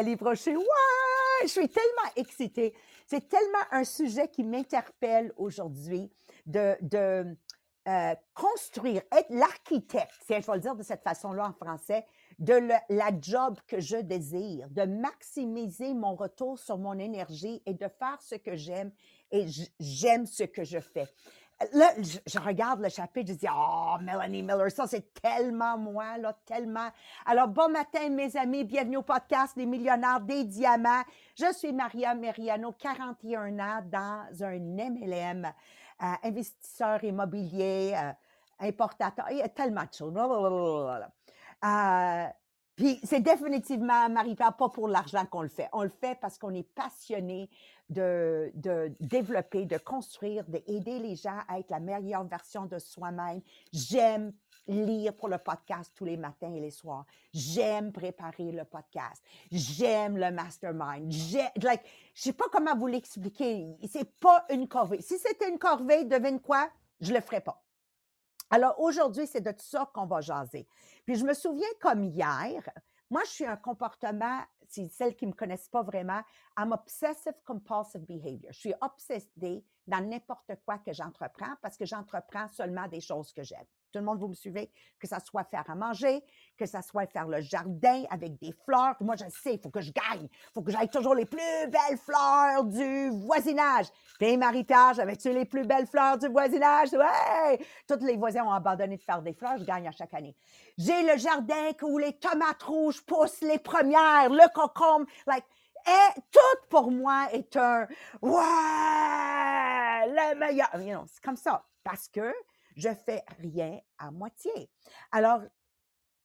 Nathalie Brochet. Ouais! Je suis tellement excitée. C'est tellement un sujet qui m'interpelle aujourd'hui de, de euh, construire, être l'architecte, si je vais le dire de cette façon-là en français, de la job que je désire, de maximiser mon retour sur mon énergie et de faire ce que j'aime et j'aime ce que je fais. Là, je, regarde le chapitre, je dis, oh, Melanie Miller, ça, c'est tellement moi, là, tellement. Alors, bon matin, mes amis, bienvenue au podcast des millionnaires des diamants. Je suis Maria Meriano, 41 ans, dans un MLM, euh, investisseur immobilier, euh, importateur, il y a tellement de choses. Euh, puis c'est définitivement, Marie-Pierre, pas pour l'argent qu'on le fait. On le fait parce qu'on est passionné de, de développer, de construire, d'aider les gens à être la meilleure version de soi-même. J'aime lire pour le podcast tous les matins et les soirs. J'aime préparer le podcast. J'aime le mastermind. Like, je sais pas comment vous l'expliquer. C'est pas une corvée. Si c'était une corvée, devine quoi? Je le ferais pas. Alors aujourd'hui, c'est de ça qu'on va jaser. Puis je me souviens comme hier, moi, je suis un comportement, si celles qui me connaissent pas vraiment, I'm obsessive compulsive behavior. Je suis obsédée dans n'importe quoi que j'entreprends parce que j'entreprends seulement des choses que j'aime. Tout le monde, vous me suivez? Que ça soit faire à manger, que ça soit faire le jardin avec des fleurs. Moi, je sais, il faut que je gagne. Il faut que j'aille toujours les plus belles fleurs du voisinage. Puis, Marie-Pierre, j'avais-tu les plus belles fleurs du voisinage? Ouais! Tous les voisins ont abandonné de faire des fleurs. Je gagne à chaque année. J'ai le jardin où les tomates rouges poussent les premières, le concombre. Like, et tout pour moi est un ouais, le meilleur. c'est comme ça. Parce que je fais rien à moitié. Alors,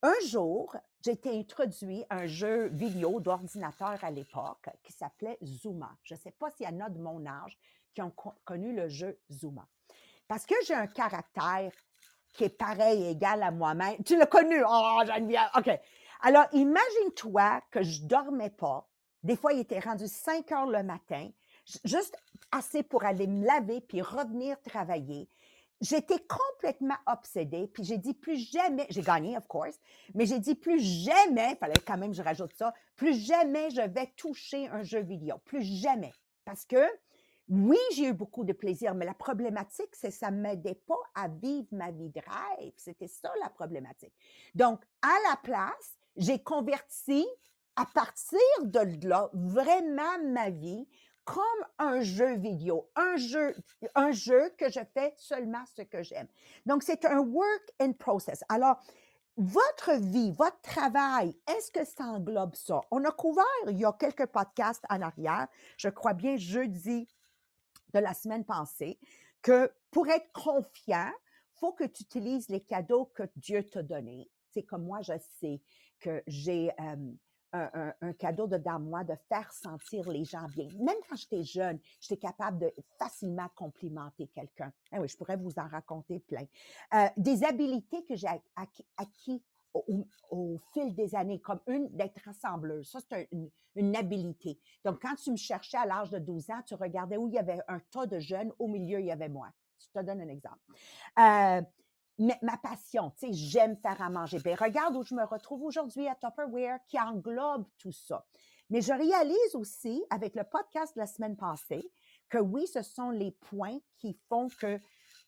un jour, j'ai été introduit à un jeu vidéo d'ordinateur à l'époque qui s'appelait Zuma. Je ne sais pas s'il y en a de mon âge qui ont connu le jeu Zuma. Parce que j'ai un caractère qui est pareil, égal à moi-même. Tu l'as connu? Oh, Geneviève! OK. Alors, imagine-toi que je ne dormais pas. Des fois, il était rendu 5 heures le matin, juste assez pour aller me laver puis revenir travailler. J'étais complètement obsédée, puis j'ai dit plus jamais, j'ai gagné, of course, mais j'ai dit plus jamais, fallait quand même que je rajoute ça, plus jamais je vais toucher un jeu vidéo, plus jamais. Parce que, oui, j'ai eu beaucoup de plaisir, mais la problématique, c'est que ça ne m'aidait pas à vivre ma vie de rêve. C'était ça la problématique. Donc, à la place, j'ai converti à partir de là vraiment ma vie comme un jeu vidéo, un jeu, un jeu que je fais seulement ce que j'aime. Donc, c'est un work in process. Alors, votre vie, votre travail, est-ce que ça englobe ça? On a couvert, il y a quelques podcasts en arrière, je crois bien jeudi de la semaine passée, que pour être confiant, faut que tu utilises les cadeaux que Dieu t'a donnés. C'est comme moi, je sais que j'ai euh, un, cadeau de moi de faire sentir les gens bien. Même quand j'étais jeune, j'étais capable de facilement complimenter quelqu'un. Ah oui, je pourrais vous en raconter plein. Euh, des habiletés que j'ai acquis, au, fil des années, comme une d'être rassembleuse. Ça, c'est une, une, habilité. Donc, quand tu me cherchais à l'âge de 12 ans, tu regardais où il y avait un tas de jeunes, au milieu, il y avait moi. Je te donne un exemple. Euh, ma passion, tu sais, j'aime faire à manger. Ben, regarde où je me retrouve aujourd'hui à Tupperware qui englobe tout ça. Mais je réalise aussi avec le podcast de la semaine passée que oui, ce sont les points qui font que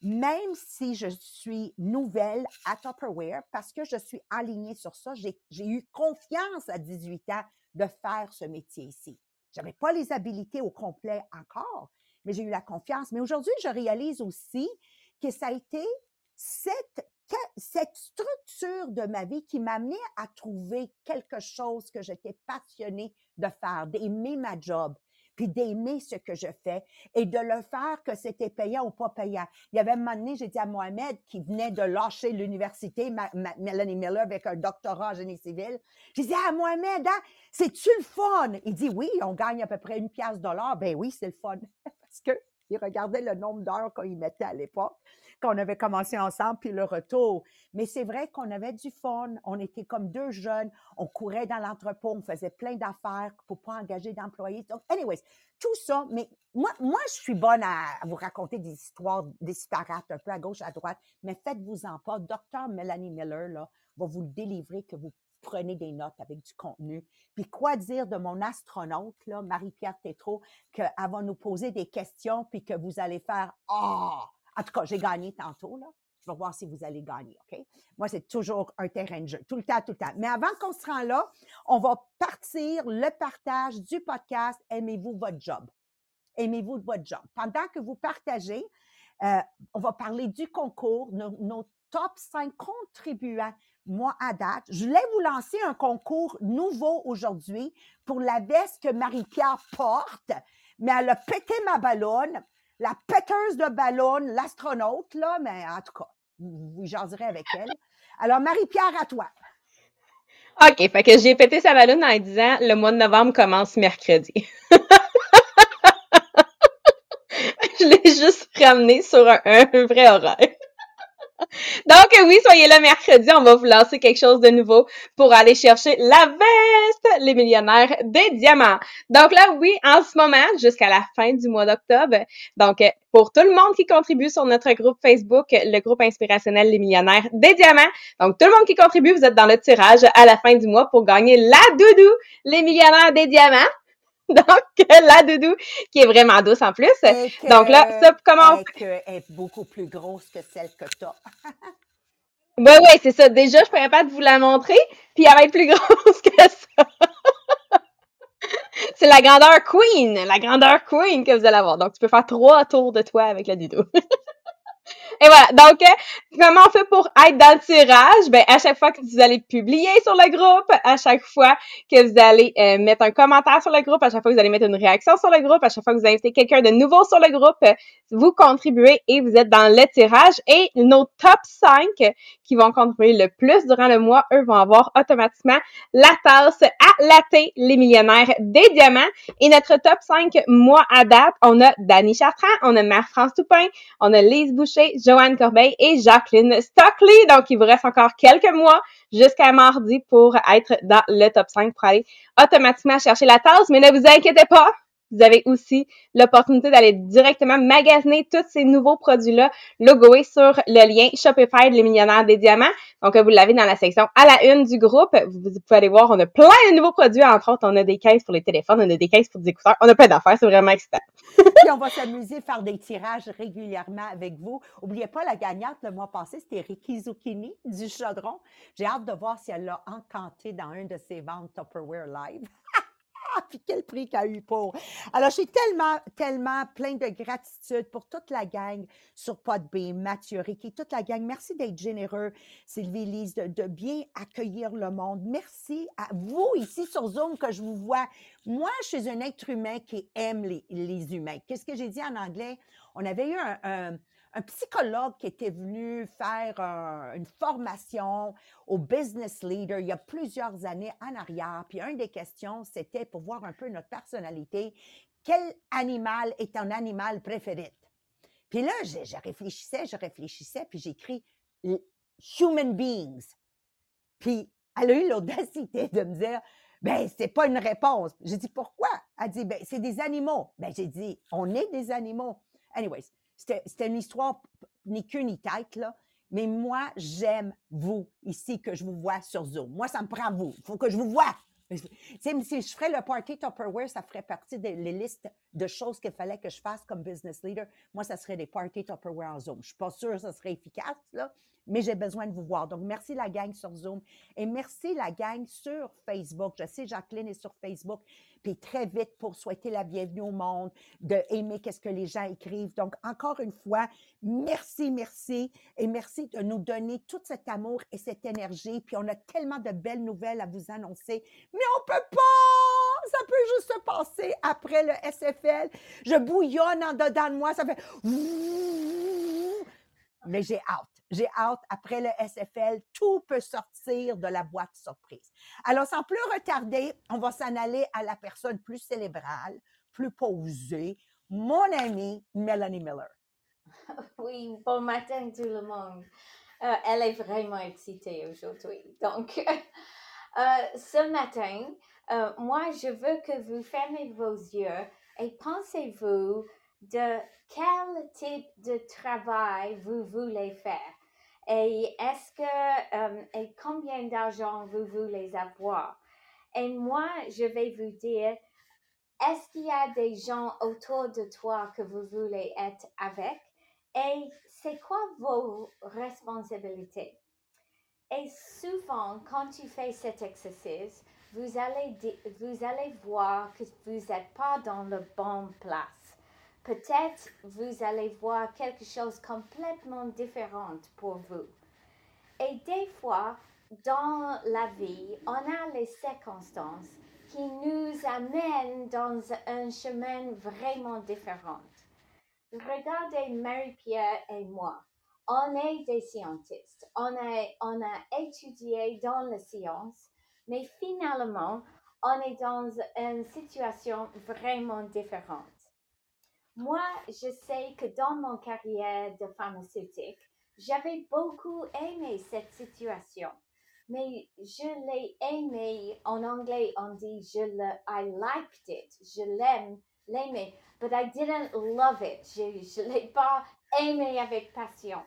même si je suis nouvelle à Tupperware, parce que je suis alignée sur ça, j'ai eu confiance à 18 ans de faire ce métier ici. Je n'avais pas les habilités au complet encore, mais j'ai eu la confiance. Mais aujourd'hui, je réalise aussi que ça a été cette, structure de ma vie qui m'a amené à trouver quelque chose que j'étais passionnée de faire, d'aimer ma job, puis d'aimer ce que je fais et de le faire que c'était payant ou pas payant. Il y avait un moment donné, j'ai dit à Mohamed qui venait de lâcher l'université, Melanie Miller avec un doctorat en génie civil. J'ai dit à Mohamed, hein, c'est-tu le fun? Il dit oui, on gagne à peu près une pièce dollar. Ben oui, c'est le fun. Parce que il regardait le nombre d'heures qu'il mettait à l'époque qu'on avait commencé ensemble, puis le retour. Mais c'est vrai qu'on avait du fun. On était comme deux jeunes. On courait dans l'entrepôt. On faisait plein d'affaires pour pas engager d'employés. Donc, anyways, tout ça. Mais moi, je suis bonne à, vous raconter des histoires disparates un peu à gauche, à droite. Mais faites-vous-en pas. Docteur Melanie Miller, là, va vous le délivrer que vous prenez des notes avec du contenu. Puis quoi dire de mon astronaute, là, Marie-Pierre Tétrault, qu'elle va nous poser des questions, puis que vous allez faire Ah! En tout cas, j'ai gagné tantôt, là. Je vais voir si vous allez gagner, OK? Moi, c'est toujours un terrain de jeu, tout le temps, tout le temps. Mais avant qu'on se rende là, on va partir le partage du podcast Aimez-vous votre job? Aimez-vous votre job? Pendant que vous partagez, euh, on va parler du concours, nos, nos top 5 contribuants moi, à date, je voulais vous lancer un concours nouveau aujourd'hui pour la veste que Marie-Pierre porte, mais elle a pété ma ballonne, la péteuse de ballon, l'astronaute, là, mais en tout cas, vous jaserez avec elle. Alors, Marie-Pierre, à toi. OK, fait que j'ai pété sa ballonne en disant le mois de novembre commence mercredi. je l'ai juste ramené sur un, un vrai horaire. Donc oui, soyez là mercredi, on va vous lancer quelque chose de nouveau pour aller chercher la les millionnaires des diamants. Donc là, oui, en ce moment, jusqu'à la fin du mois d'octobre, donc pour tout le monde qui contribue sur notre groupe Facebook, le groupe inspirationnel Les Millionnaires des Diamants. Donc, tout le monde qui contribue, vous êtes dans le tirage à la fin du mois pour gagner la doudou, Les Millionnaires des Diamants. Donc, la doudou, qui est vraiment douce en plus. Donc là, ça, comment on fait? est beaucoup plus grosse que celle que tu oui, oui, c'est ça. Déjà, je pourrais pas vous la montrer, puis elle va être plus grosse que ça. c'est la grandeur queen, la grandeur queen que vous allez avoir. Donc, tu peux faire trois tours de toi avec la doudou. Et voilà. Donc, euh, comment on fait pour être dans le tirage? Ben, à chaque fois que vous allez publier sur le groupe, à chaque fois que vous allez euh, mettre un commentaire sur le groupe, à chaque fois que vous allez mettre une réaction sur le groupe, à chaque fois que vous invitez quelqu'un de nouveau sur le groupe, vous contribuez et vous êtes dans le tirage. Et nos top 5 qui vont contribuer le plus durant le mois, eux vont avoir automatiquement la tasse à latter les millionnaires des diamants. Et notre top 5 mois à date, on a Dani Chartrand, on a Mère-France Toupin, on a Lise Boucher, Joanne Corbeil et Jacqueline Stockley. Donc, il vous reste encore quelques mois jusqu'à mardi pour être dans le top 5 pour aller automatiquement chercher la tasse. Mais ne vous inquiétez pas, vous avez aussi l'opportunité d'aller directement magasiner tous ces nouveaux produits-là logoés sur le lien Shopify de les millionnaires des diamants. Donc, vous l'avez dans la section à la une du groupe. Vous, pouvez aller voir, on a plein de nouveaux produits. Entre autres, on a des caisses pour les téléphones, on a des caisses pour des écouteurs. On a plein d'affaires. C'est vraiment excitant. Puis on va s'amuser à faire des tirages régulièrement avec vous. Oubliez pas la gagnante le mois passé, c'était Ricky Zucchini du Chaudron. J'ai hâte de voir si elle l'a encanté dans un de ses ventes Tupperware Live. Ah, puis quel prix qu'elle a eu pour. Alors, suis tellement, tellement plein de gratitude pour toute la gang sur Podbeam, Mathieu, Ricky, toute la gang. Merci d'être généreux, Sylvie Lise, de, bien accueillir le monde. Merci à vous ici sur Zoom que je vous vois. Moi, je suis un être humain qui aime les, les humains. Qu'est-ce que j'ai dit en anglais? On avait eu un psychologue qui était venu faire une formation au business leader il y a plusieurs années en arrière. Puis une des questions, c'était pour voir un peu notre personnalité. Quel animal est ton animal préféré? Puis là, je, je réfléchissais, je réfléchissais, puis j'écris human beings. Puis elle a eu l'audacité de me dire, ben, c'est pas une réponse. J'ai dit, pourquoi? Elle dit, ben, c'est des animaux. Ben, j'ai dit, on est des animaux. Anyways, c'était une histoire ni queue ni tête, là. Mais moi, j'aime vous ici que je vous vois sur Zoom. Moi, ça me prend vous. Il faut que je vous vois. si je ferais le party Tupperware, ça ferait partie des listes de choses qu'il fallait que je fasse comme business leader. Moi, ça serait des party Tupperware en Zoom. Je suis pas sûre que ça serait efficace, là, mais j'ai besoin de vous voir. Donc, merci la gang sur Zoom et merci la gang sur Facebook. Je sais, Jacqueline est sur Facebook, puis très vite pour souhaiter la bienvenue au monde, de aimer qu'est-ce que les gens écrivent. Donc, encore une fois, merci, merci et merci de nous donner tout cet amour et cette énergie. Puis, on a tellement de belles nouvelles à vous annoncer, mais on peut pas! Ça peut juste se passer après le SFL. Je bouillonne en dedans de moi, ça fait... Mais j'ai hâte. J'ai hâte, après le SFL, tout peut sortir de la boîte surprise. Alors, sans plus retarder, on va s'en aller à la personne plus célébrale, plus posée, mon amie Melanie Miller. Oui, bon matin tout le monde. Euh, elle est vraiment excitée aujourd'hui. Donc, euh, ce matin, euh, moi, je veux que vous fermez vos yeux et pensez-vous de quel type de travail vous voulez faire? Et est-ce que, euh, et combien d'argent vous voulez avoir? Et moi, je vais vous dire, est-ce qu'il y a des gens autour de toi que vous voulez être avec? Et c'est quoi vos responsabilités? Et souvent, quand tu fais cet exercice, vous allez, vous allez voir que vous n'êtes pas dans la bonne place. Peut-être vous allez voir quelque chose complètement différent pour vous. Et des fois, dans la vie, on a les circonstances qui nous amènent dans un chemin vraiment différent. Regardez Marie-Pierre et moi. On est des scientistes. On a, on a étudié dans la science, mais finalement, on est dans une situation vraiment différente. Moi, je sais que dans mon carrière de pharmaceutique, j'avais beaucoup aimé cette situation, mais je l'ai aimé. En anglais, on dit je le, I liked it. Je l'aime, l'aimais, but I didn't love it. Je ne l'ai pas aimé avec passion.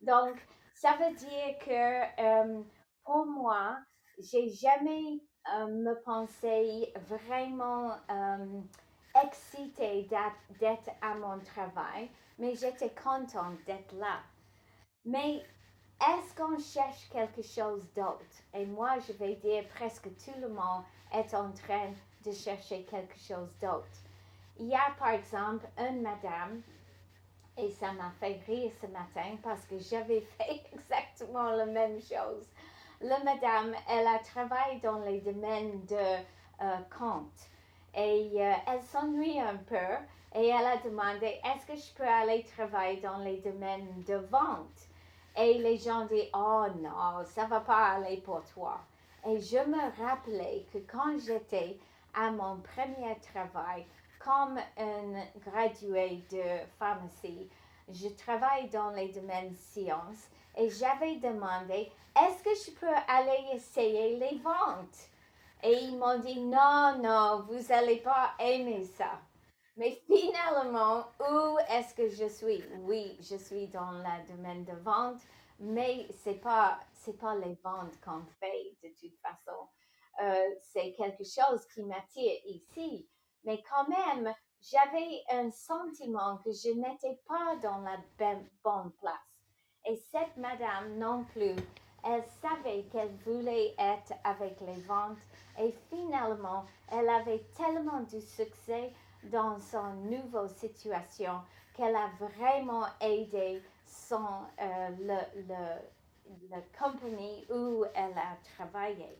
Donc, ça veut dire que euh, pour moi, j'ai jamais euh, me pensé vraiment euh, excitée d'être à mon travail, mais j'étais contente d'être là. Mais est-ce qu'on cherche quelque chose d'autre? Et moi, je vais dire presque tout le monde est en train de chercher quelque chose d'autre. Il y a par exemple une madame, et ça m'a fait rire ce matin parce que j'avais fait exactement la même chose. La madame, elle a travaillé dans les domaines de euh, compte et euh, elle s'ennuie un peu et elle a demandé est-ce que je peux aller travailler dans les domaines de vente? Et les gens disent oh non ça va pas aller pour toi et je me rappelais que quand j'étais à mon premier travail comme une graduée de pharmacie, je travaille dans les domaines sciences et j'avais demandé est-ce que je peux aller essayer les ventes? Et ils m'ont dit non, non, vous n'allez pas aimer ça. Mais finalement, où est-ce que je suis? Oui, je suis dans le domaine de vente, mais c'est pas c'est pas les ventes qu'on fait de toute façon. Euh, c'est quelque chose qui m'attire ici. Mais quand même, j'avais un sentiment que je n'étais pas dans la bonne place. Et cette madame non plus, elle savait qu'elle voulait être avec les ventes et finalement, elle avait tellement de succès dans son nouvelle situation qu'elle a vraiment aidé son, euh, le, le, la compagnie où elle a travaillé.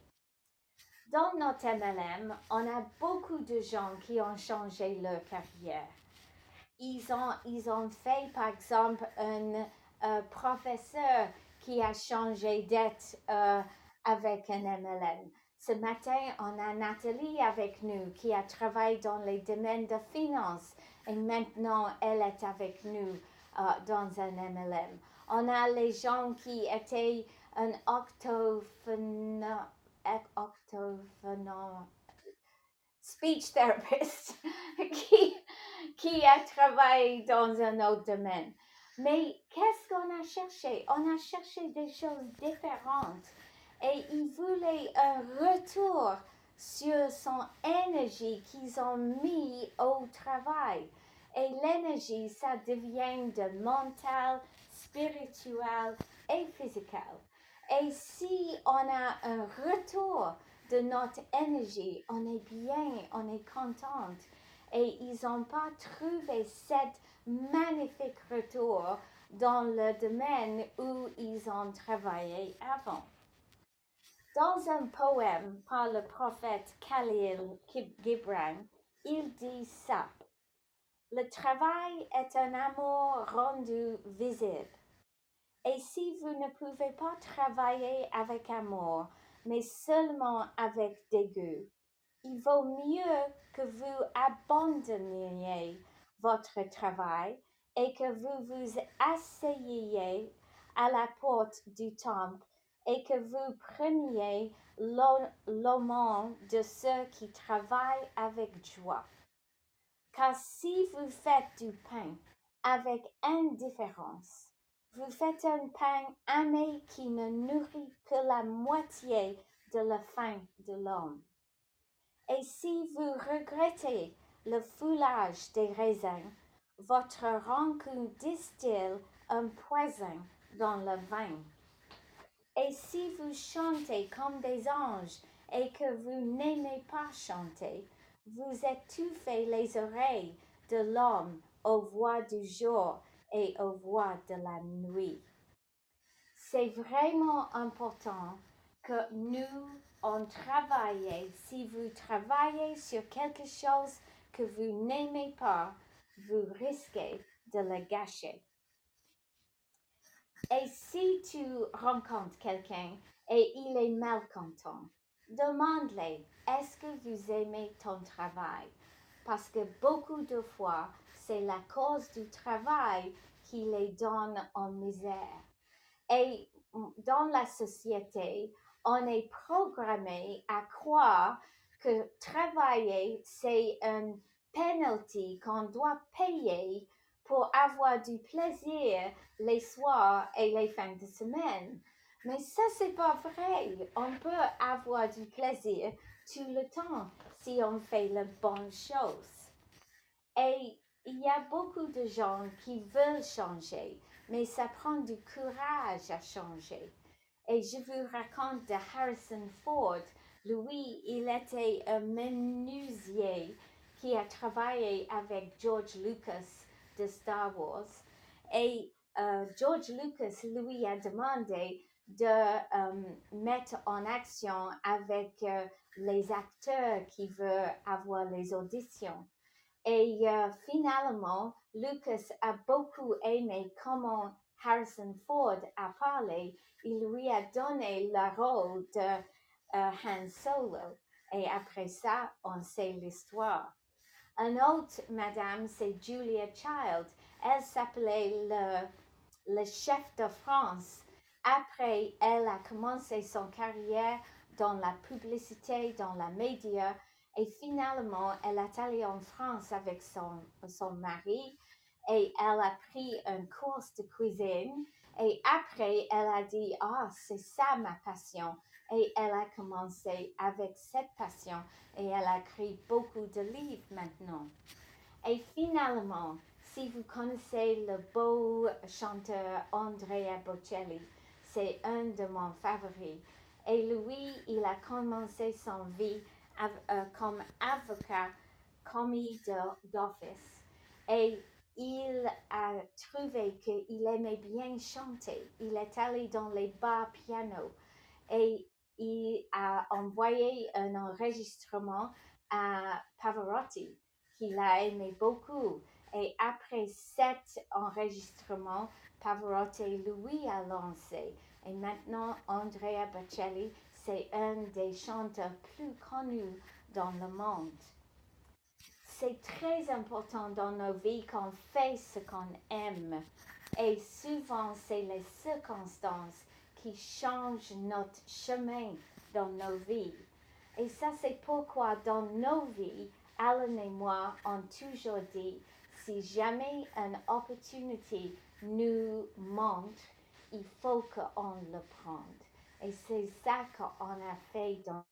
Dans notre MLM, on a beaucoup de gens qui ont changé leur carrière. Ils ont, ils ont fait, par exemple, un euh, professeur qui a changé d'être euh, avec un MLM. Ce matin, on a Nathalie avec nous qui a travaillé dans les domaines de finance et maintenant elle est avec nous euh, dans un MLM. On a les gens qui étaient un octophonant, speech therapist qui, qui a travaillé dans un autre domaine. Mais qu'est-ce qu'on a cherché? On a cherché des choses différentes et il voulait un retour sur son énergie qu'ils ont mis au travail. Et l'énergie, ça devient de mental, spirituel et physique. Et si on a un retour de notre énergie, on est bien, on est contente. Et ils n'ont pas trouvé cet magnifique retour dans le domaine où ils ont travaillé avant. Dans un poème par le prophète Khalil Gibran, il dit ça. Le travail est un amour rendu visible. Et si vous ne pouvez pas travailler avec amour, mais seulement avec dégoût, il vaut mieux que vous abandonniez votre travail et que vous vous asseyiez à la porte du temple et que vous preniez l'aumône de ceux qui travaillent avec joie. Car si vous faites du pain avec indifférence, vous faites un pain aimé qui ne nourrit que la moitié de la faim de l'homme. Et si vous regrettez le foulage des raisins, votre rancune distille un poison dans le vin. Et si vous chantez comme des anges et que vous n'aimez pas chanter, vous étouffez les oreilles de l'homme aux voix du jour et aux voix de la nuit. C'est vraiment important que nous on travaille. Si vous travaillez sur quelque chose que vous n'aimez pas, vous risquez de le gâcher. Et si tu rencontres quelqu'un et il est malcontent, demande-le, est-ce que vous aimez ton travail? Parce que beaucoup de fois, c'est la cause du travail qui les donne en misère. Et dans la société, on est programmé à croire que travailler, c'est une penalty qu'on doit payer pour avoir du plaisir les soirs et les fins de semaine. Mais ça, c'est pas vrai. On peut avoir du plaisir tout le temps si on fait les bonnes choses. Et il y a beaucoup de gens qui veulent changer, mais ça prend du courage à changer. Et je vous raconte de Harrison Ford. Lui, il était un menuisier qui a travaillé avec George Lucas de Star Wars. Et euh, George Lucas lui a demandé de euh, mettre en action avec euh, les acteurs qui veulent avoir les auditions. Et finalement, Lucas a beaucoup aimé comment Harrison Ford a parlé. Il lui a donné le rôle de Han Solo. Et après ça, on sait l'histoire. Un autre madame, c'est Julia Child. Elle s'appelait le, le chef de France. Après, elle a commencé son carrière dans la publicité, dans la média, et finalement, elle est allée en France avec son, son mari et elle a pris un cours de cuisine. Et après, elle a dit, ah, c'est ça ma passion. Et elle a commencé avec cette passion et elle a écrit beaucoup de livres maintenant. Et finalement, si vous connaissez le beau chanteur Andrea Bocelli, c'est un de mes favoris. Et lui, il a commencé son vie euh, comme avocat commis d'office. Et il a trouvé qu'il aimait bien chanter. Il est allé dans les bars piano et il a envoyé un enregistrement à Pavarotti qu'il a aimé beaucoup. Et après cet enregistrement, Pavarotti lui a lancé. Et maintenant, Andrea Bocelli, c'est un des chanteurs plus connus dans le monde. C'est très important dans nos vies qu'on fait ce qu'on aime. Et souvent, c'est les circonstances qui change notre chemin dans nos vies. Et ça, c'est pourquoi dans nos vies, Alan et moi ont toujours dit, si jamais une opportunité nous montre, il faut qu'on le prenne. Et c'est ça qu'on a fait dans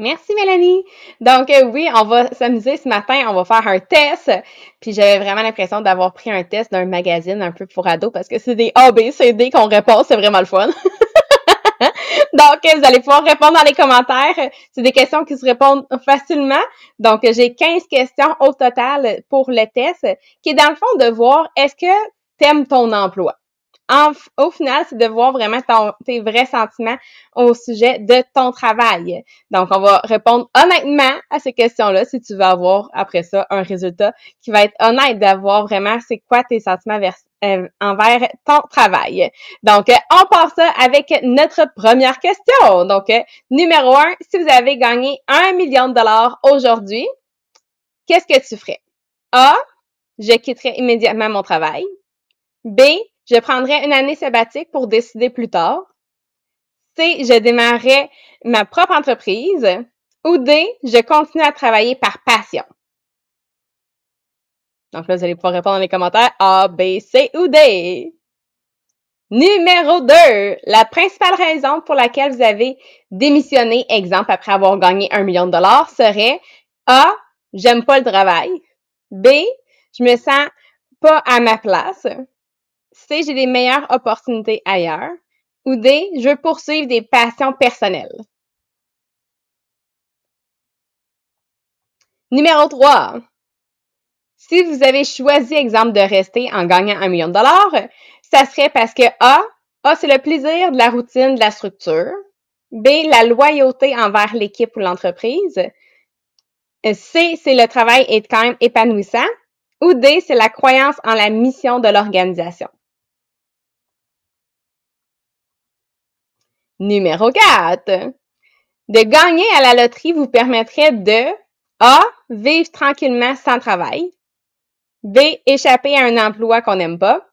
Merci Mélanie. Donc euh, oui, on va s'amuser ce matin, on va faire un test. Puis j'avais vraiment l'impression d'avoir pris un test d'un magazine un peu pour ados parce que c'est des A, B, C, D qu'on répond, c'est vraiment le fun. Donc vous allez pouvoir répondre dans les commentaires. C'est des questions qui se répondent facilement. Donc j'ai 15 questions au total pour le test qui est dans le fond de voir est-ce que tu aimes ton emploi? Au final, c'est de voir vraiment tes vrais sentiments au sujet de ton travail. Donc, on va répondre honnêtement à ces questions-là si tu veux avoir après ça un résultat qui va être honnête d'avoir vraiment c'est quoi tes sentiments euh, envers ton travail. Donc, euh, on part ça avec notre première question. Donc, euh, numéro un, si vous avez gagné un million de dollars aujourd'hui, qu'est-ce que tu ferais? A, je quitterai immédiatement mon travail. B, je prendrai une année sabbatique pour décider plus tard. C, je démarrais ma propre entreprise. Ou D, je continue à travailler par passion. Donc là, vous allez pouvoir répondre dans les commentaires A, B, C ou D. Numéro 2. La principale raison pour laquelle vous avez démissionné, exemple, après avoir gagné un million de dollars, serait A, j'aime pas le travail. B, je me sens pas à ma place. C, j'ai des meilleures opportunités ailleurs. Ou D, je veux poursuivre des passions personnelles. Numéro 3. Si vous avez choisi, exemple, de rester en gagnant un million de dollars, ça serait parce que A, A, c'est le plaisir de la routine, de la structure. B, la loyauté envers l'équipe ou l'entreprise. C, c'est le travail est quand même épanouissant. Ou D, c'est la croyance en la mission de l'organisation. Numéro 4. De gagner à la loterie vous permettrait de A. Vivre tranquillement sans travail. B. Échapper à un emploi qu'on n'aime pas.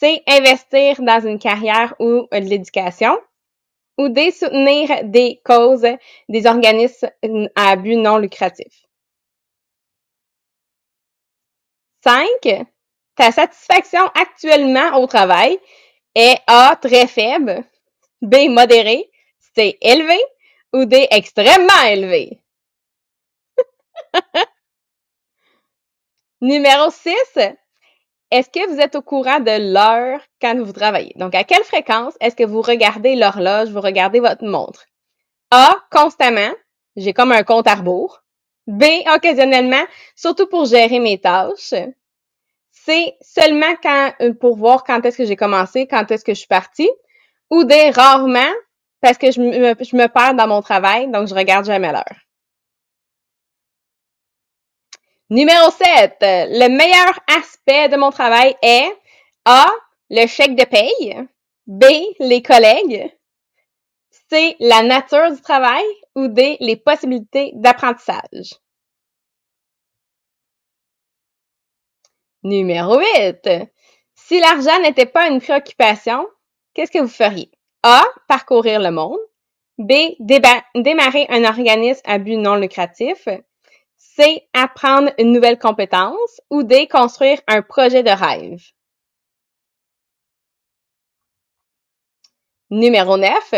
C. Investir dans une carrière ou de l'éducation. Ou D. Soutenir des causes des organismes à but non lucratif. 5. Ta satisfaction actuellement au travail est A. Très faible. B. Modéré. C. Élevé. Ou D. Extrêmement élevé? Numéro 6. Est-ce que vous êtes au courant de l'heure quand vous travaillez? Donc, à quelle fréquence est-ce que vous regardez l'horloge, vous regardez votre montre? A. Constamment. J'ai comme un compte à rebours. B. Occasionnellement, surtout pour gérer mes tâches. C. Seulement quand, euh, pour voir quand est-ce que j'ai commencé, quand est-ce que je suis partie. Ou D. Rarement, parce que je me, je me perds dans mon travail, donc je regarde jamais l'heure. Numéro 7. Le meilleur aspect de mon travail est A. Le chèque de paye. B. Les collègues. C. La nature du travail. Ou D. Les possibilités d'apprentissage. Numéro 8. Si l'argent n'était pas une préoccupation, qu'est-ce que vous feriez? A. Parcourir le monde. B. Démarrer un organisme à but non lucratif. C. Apprendre une nouvelle compétence. Ou D. Construire un projet de rêve. Numéro 9.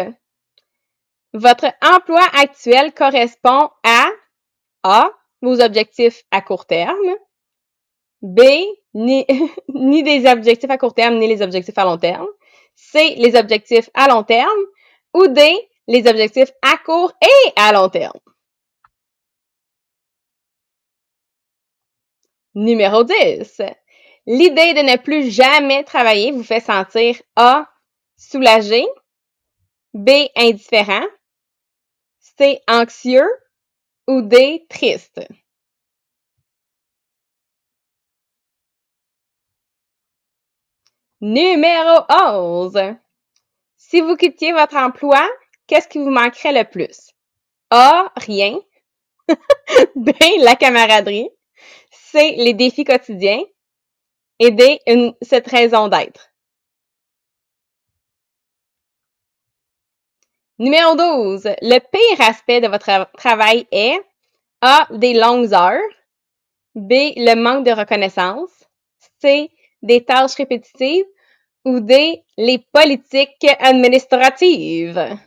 Votre emploi actuel correspond à A. Vos objectifs à court terme. B. Ni, ni des objectifs à court terme, ni les objectifs à long terme. C. Les objectifs à long terme. Ou D. Les objectifs à court et à long terme. Numéro 10. L'idée de ne plus jamais travailler vous fait sentir A. Soulagé. B. Indifférent. C. Anxieux. Ou D. Triste. Numéro 11. Si vous quittiez votre emploi, qu'est-ce qui vous manquerait le plus? A. Rien. B. La camaraderie. C, les défis quotidiens. Et D, une, cette raison d'être. Numéro 12. Le pire aspect de votre travail est A. Des longues heures. B. Le manque de reconnaissance. C. Des tâches répétitives. Ou D. Les politiques administratives.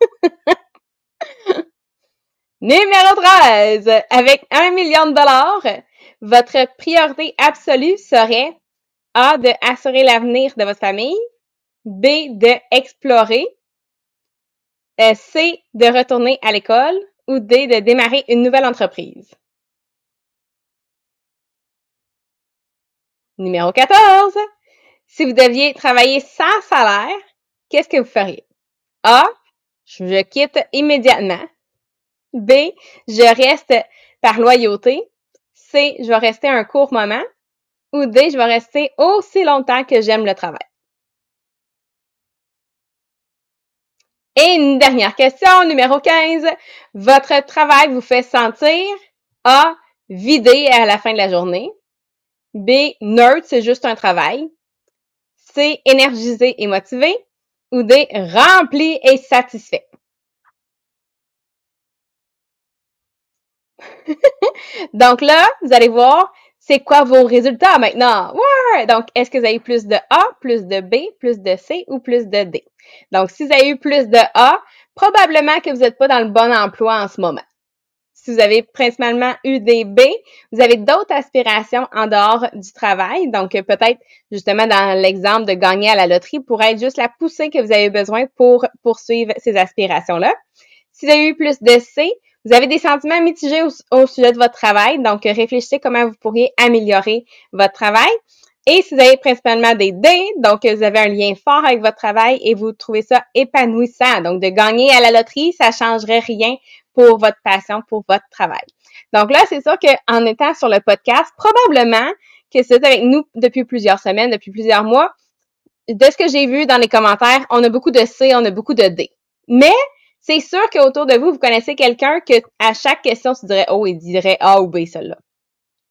Numéro 13. Avec un million de dollars, votre priorité absolue serait A. De assurer l'avenir de votre famille. B. De explorer. Euh, C. De retourner à l'école. Ou D. De démarrer une nouvelle entreprise. Numéro 14. Si vous deviez travailler sans salaire, qu'est-ce que vous feriez? A. Je quitte immédiatement. B, je reste par loyauté. C, je vais rester un court moment. Ou D, je vais rester aussi longtemps que j'aime le travail. Et une dernière question, numéro 15. Votre travail vous fait sentir A, vidé à la fin de la journée. B, nerd, c'est juste un travail. C, énergisé et motivé. ou D, rempli et satisfait? Donc là, vous allez voir, c'est quoi vos résultats maintenant? Ouais! Donc, est-ce que vous avez plus de A, plus de B, plus de C ou plus de D? Donc, si vous avez eu plus de A, probablement que vous n'êtes pas dans le bon emploi en ce moment. Si vous avez principalement eu des B, vous avez d'autres aspirations en dehors du travail. Donc, peut-être justement dans l'exemple de gagner à la loterie pourrait être juste la poussée que vous avez besoin pour poursuivre ces aspirations-là. Si vous avez eu plus de C, vous avez des sentiments mitigés au, sujet de votre travail, donc réfléchissez comment vous pourriez améliorer votre travail. Et si vous avez principalement des D, donc vous avez un lien fort avec votre travail et vous trouvez ça épanouissant. Donc de gagner à la loterie, ça changerait rien pour votre passion, pour votre travail. Donc là, c'est sûr qu'en étant sur le podcast, probablement que c'est avec nous depuis plusieurs semaines, depuis plusieurs mois. De ce que j'ai vu dans les commentaires, on a beaucoup de C, on a beaucoup de D. Mais c'est sûr qu'autour de vous, vous connaissez quelqu'un que à chaque question, tu dirais Oh, il dirait A ou B, celle-là.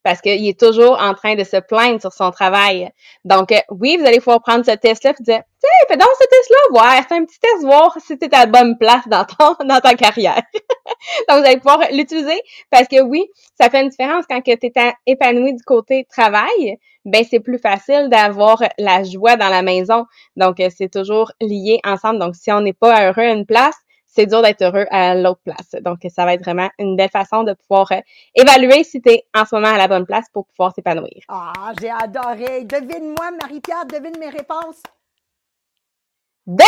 Parce qu'il est toujours en train de se plaindre sur son travail. Donc, euh, oui, vous allez pouvoir prendre ce test-là et dire Tiens, fais donc ce test-là, voir, c'est un petit test, voir si tu es à la bonne place dans, ton, dans ta carrière. donc, vous allez pouvoir l'utiliser parce que oui, ça fait une différence quand tu es épanoui du côté travail. Ben, c'est plus facile d'avoir la joie dans la maison. Donc, euh, c'est toujours lié ensemble. Donc, si on n'est pas heureux à une place, c'est dur d'être heureux à l'autre place. Donc, ça va être vraiment une belle façon de pouvoir euh, évaluer si tu es en ce moment à la bonne place pour pouvoir s'épanouir. Ah, j'ai adoré. Devine-moi, Marie-Pierre, devine mes réponses. B!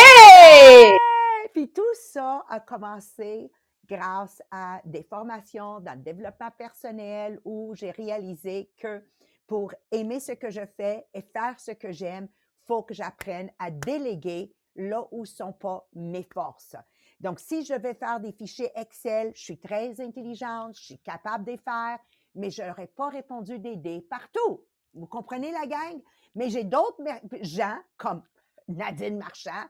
Puis tout ça a commencé grâce à des formations dans le développement personnel où j'ai réalisé que pour aimer ce que je fais et faire ce que j'aime, faut que j'apprenne à déléguer là où sont pas mes forces. Donc, si je vais faire des fichiers Excel, je suis très intelligente, je suis capable de les faire, mais je n'aurais pas répondu des dés partout. Vous comprenez la gang? Mais j'ai d'autres gens, comme Nadine Marchand,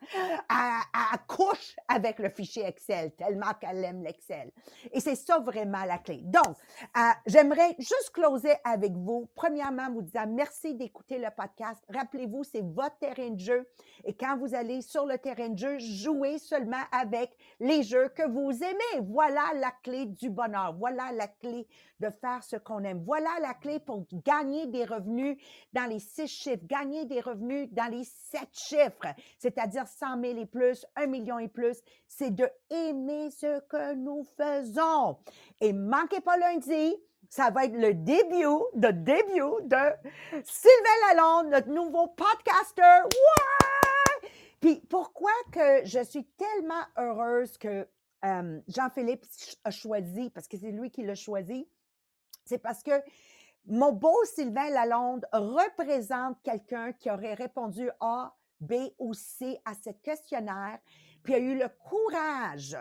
à, couche avec le fichier Excel, tellement qu'elle aime l'Excel. Et c'est ça vraiment la clé. Donc, euh, j'aimerais juste closer avec vous. Premièrement, vous disant merci d'écouter le podcast. Rappelez-vous, c'est votre terrain de jeu. Et quand vous allez sur le terrain de jeu, jouez seulement avec les jeux que vous aimez. Voilà la clé du bonheur. Voilà la clé de faire ce qu'on aime. Voilà la clé pour gagner des revenus dans les six chiffres, gagner des revenus dans les sept chiffres, c'est-à-dire 100 000 et plus, 1 million et plus. C'est de aimer ce que nous faisons. Et manquez pas lundi, ça va être le début, le début de Sylvain Lalonde, notre nouveau podcaster. Ouais! Puis pourquoi que je suis tellement heureuse que euh, Jean-Philippe a choisi, parce que c'est lui qui l'a choisi, c'est parce que mon beau Sylvain Lalonde représente quelqu'un qui aurait répondu A, B ou C à ce questionnaire, puis a eu le courage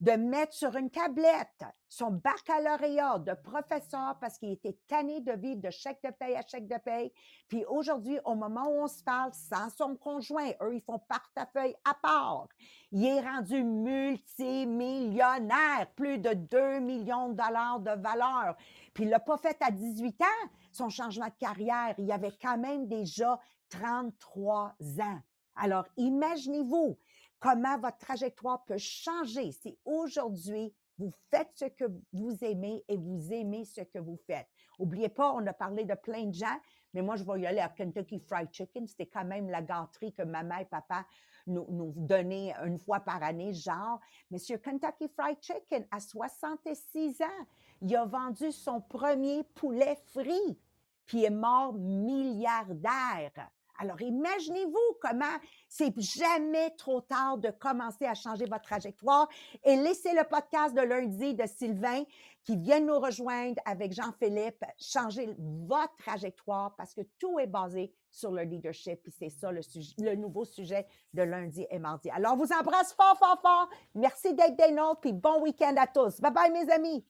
de mettre sur une tablette son baccalauréat de professeur parce qu'il était tanné de vivre de chèque de paye à chèque de paye. Puis aujourd'hui, au moment où on se parle, sans son conjoint, eux, ils font portefeuille à part. Il est rendu multimillionnaire, plus de 2 millions de dollars de valeur. Puis il l'a pas fait à 18 ans, son changement de carrière. Il avait quand même déjà 33 ans. Alors, imaginez-vous, comment votre trajectoire peut changer si aujourd'hui vous faites ce que vous aimez et vous aimez ce que vous faites. Oubliez pas, on a parlé de plein de gens, mais moi, je vais y aller à Kentucky Fried Chicken. C'était quand même la gâterie que maman et papa nous, nous donnaient une fois par année, genre, Monsieur Kentucky Fried Chicken, à 66 ans, il a vendu son premier poulet frit, puis est mort milliardaire. Alors, imaginez-vous comment c'est jamais trop tard de commencer à changer votre trajectoire et laissez le podcast de lundi de Sylvain qui vient nous rejoindre avec Jean-Philippe, changer votre trajectoire parce que tout est basé sur le leadership et c'est ça le, le nouveau sujet de lundi et mardi. Alors, vous embrasse fort, fort, fort. Merci d'être des nôtres puis bon week-end à tous. Bye bye, mes amis.